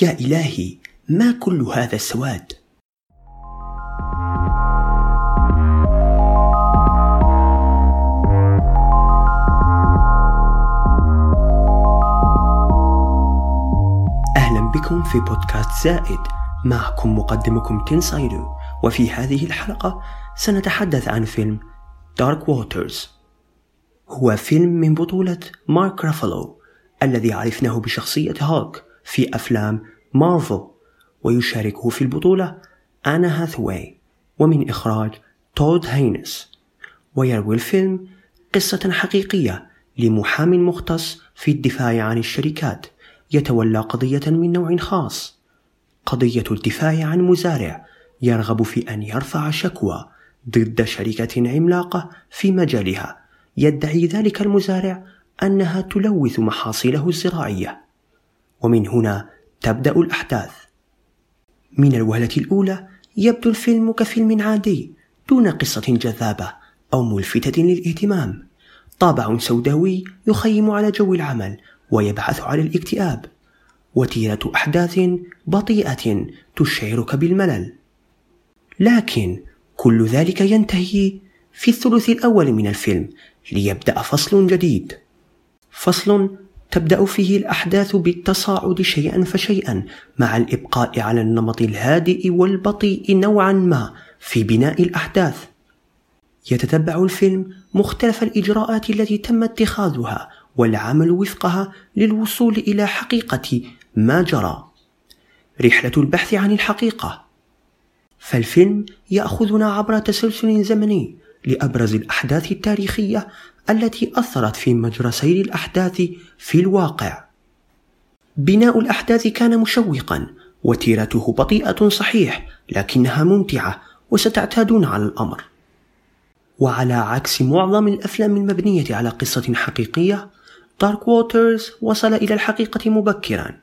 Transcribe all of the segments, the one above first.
يا إلهي ما كل هذا السواد أهلا بكم في بودكاست زائد. معكم مقدمكم تنسايدو وفي هذه الحلقة سنتحدث عن فيلم دارك ووترز هو فيلم من بطولة مارك رافالو الذي عرفناه بشخصية هولك في أفلام مارفل ويشاركه في البطولة أنا هاثواي ومن إخراج تود هينس. ويروي الفيلم قصة حقيقية لمحام مختص في الدفاع عن الشركات يتولى قضية من نوع خاص. قضية الدفاع عن مزارع يرغب في أن يرفع شكوى ضد شركة عملاقة في مجالها يدعي ذلك المزارع أنها تلوث محاصيله الزراعية. ومن هنا تبدأ الأحداث. من الوهلة الأولى يبدو الفيلم كفيلم عادي دون قصة جذابة أو ملفتة للاهتمام. طابع سوداوي يخيم على جو العمل ويبعث على الاكتئاب. وتيرة أحداث بطيئة تشعرك بالملل. لكن كل ذلك ينتهي في الثلث الأول من الفيلم ليبدأ فصل جديد. فصل تبدأ فيه الأحداث بالتصاعد شيئا فشيئا مع الإبقاء على النمط الهادئ والبطيء نوعا ما في بناء الأحداث. يتتبع الفيلم مختلف الإجراءات التي تم اتخاذها والعمل وفقها للوصول إلى حقيقة ما جرى. رحلة البحث عن الحقيقة. فالفيلم يأخذنا عبر تسلسل زمني لأبرز الأحداث التاريخية التي أثرت في مجرى سير الأحداث في الواقع. بناء الأحداث كان مشوقا وتيرته بطيئة صحيح لكنها ممتعة وستعتادون على الأمر. وعلى عكس معظم الأفلام المبنية على قصة حقيقية، دارك ووترز وصل إلى الحقيقة مبكرا.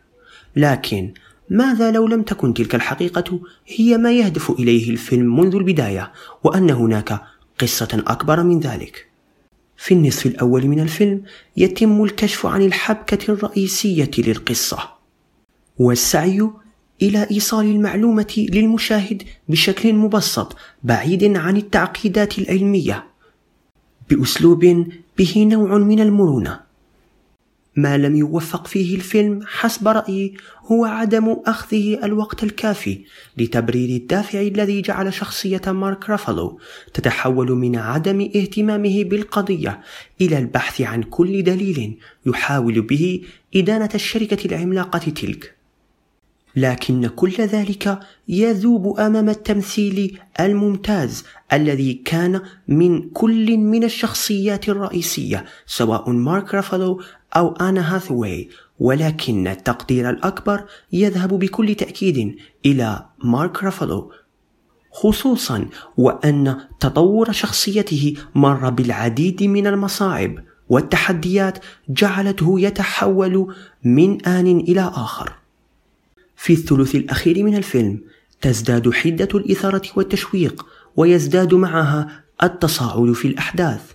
لكن ماذا لو لم تكن تلك الحقيقة هي ما يهدف إليه الفيلم منذ البداية وأن هناك قصة أكبر من ذلك؟ في النصف الأول من الفيلم يتم الكشف عن الحبكة الرئيسية للقصة والسعي إلى إيصال المعلومة للمشاهد بشكل مبسط بعيد عن التعقيدات العلمية بأسلوب به نوع من المرونة ما لم يوفق فيه الفيلم حسب رأيي هو عدم أخذه الوقت الكافي لتبرير الدافع الذي جعل شخصية مارك رافالو تتحول من عدم اهتمامه بالقضية إلى البحث عن كل دليل يحاول به إدانة الشركة العملاقة تلك. لكن كل ذلك يذوب أمام التمثيل الممتاز الذي كان من كل من الشخصيات الرئيسية سواء مارك رافالو أو آنا هاثواي ولكن التقدير الأكبر يذهب بكل تأكيد إلى مارك رافالو خصوصا وأن تطور شخصيته مر بالعديد من المصاعب والتحديات جعلته يتحول من آن إلى آخر. في الثلث الأخير من الفيلم تزداد حدة الإثارة والتشويق ويزداد معها التصاعد في الأحداث.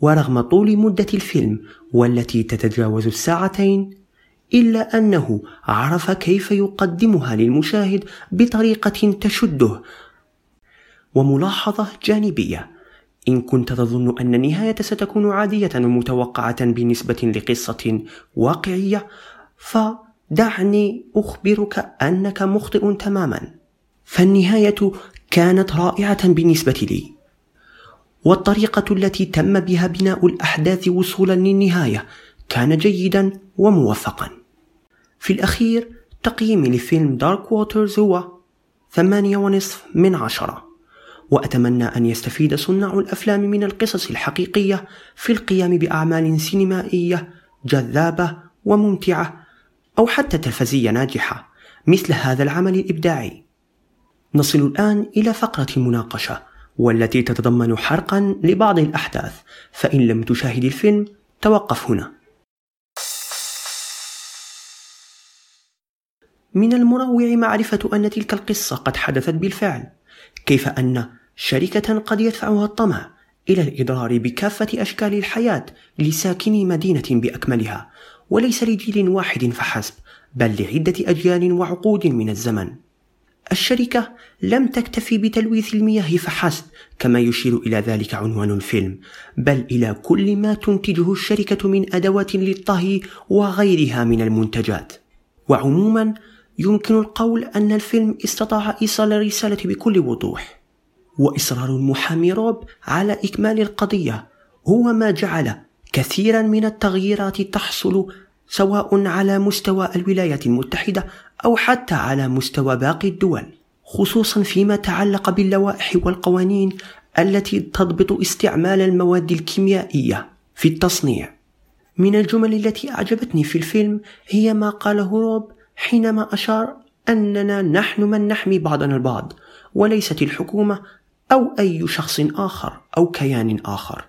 ورغم طول مدة الفيلم والتي تتجاوز الساعتين إلا أنه عرف كيف يقدمها للمشاهد بطريقة تشده وملاحظة جانبية. إن كنت تظن أن النهاية ستكون عادية ومتوقعة بالنسبة لقصة واقعية ف دعني أخبرك أنك مخطئ تماما. فالنهاية كانت رائعة بالنسبة لي. والطريقة التي تم بها بناء الأحداث وصولا للنهاية كان جيدا وموفقا. في الأخير تقييمي لفيلم دارك ووترز هو ثمانية ونصف من عشرة. وأتمنى أن يستفيد صناع الأفلام من القصص الحقيقية في القيام بأعمال سينمائية جذابة وممتعة أو حتى تلفزية ناجحة مثل هذا العمل الإبداعي. نصل الآن إلى فقرة المناقشة والتي تتضمن حرقا لبعض الأحداث فإن لم تشاهد الفيلم توقف هنا. من المروع معرفة أن تلك القصة قد حدثت بالفعل، كيف أن شركة قد يدفعها الطمع إلى الإضرار بكافة أشكال الحياة لساكني مدينة بأكملها، وليس لجيل واحد فحسب بل لعدة أجيال وعقود من الزمن. الشركة لم تكتفي بتلويث المياه فحسب كما يشير إلى ذلك عنوان الفيلم بل إلى كل ما تنتجه الشركة من أدوات للطهي وغيرها من المنتجات. وعموما يمكن القول أن الفيلم استطاع إيصال الرسالة بكل وضوح. وإصرار المحامي روب على إكمال القضية هو ما جعل كثيرا من التغييرات تحصل سواء على مستوى الولايات المتحدة أو حتى على مستوى باقي الدول خصوصا فيما تعلق باللوائح والقوانين التي تضبط استعمال المواد الكيميائية في التصنيع. من الجمل التي أعجبتني في الفيلم هي ما قاله روب حينما أشار أننا نحن من نحمي بعضنا البعض وليست الحكومة أو أي شخص آخر أو كيان آخر.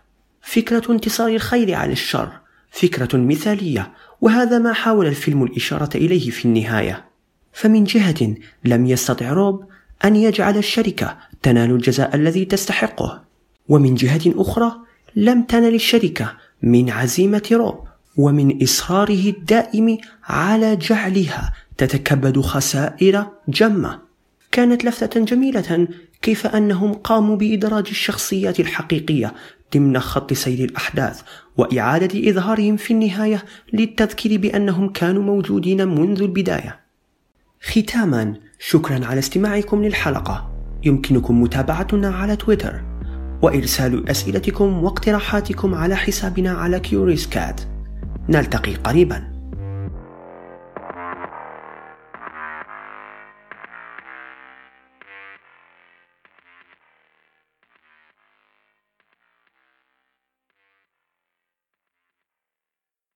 فكرة انتصار الخير على الشر فكرة مثالية وهذا ما حاول الفيلم الإشارة إليه في النهاية. فمن جهة لم يستطع روب أن يجعل الشركة تنال الجزاء الذي تستحقه. ومن جهة أخرى لم تنل الشركة من عزيمة روب ومن إصراره الدائم على جعلها تتكبد خسائر جمة. كانت لفتة جميلة كيف أنهم قاموا بإدراج الشخصيات الحقيقية ضمن خط سير الأحداث وإعادة إظهارهم في النهاية للتذكير بأنهم كانوا موجودين منذ البداية. ختاما شكرا على استماعكم للحلقة. يمكنكم متابعتنا على تويتر وإرسال أسئلتكم واقتراحاتكم على حسابنا على كيوريس كات. نلتقي قريباً.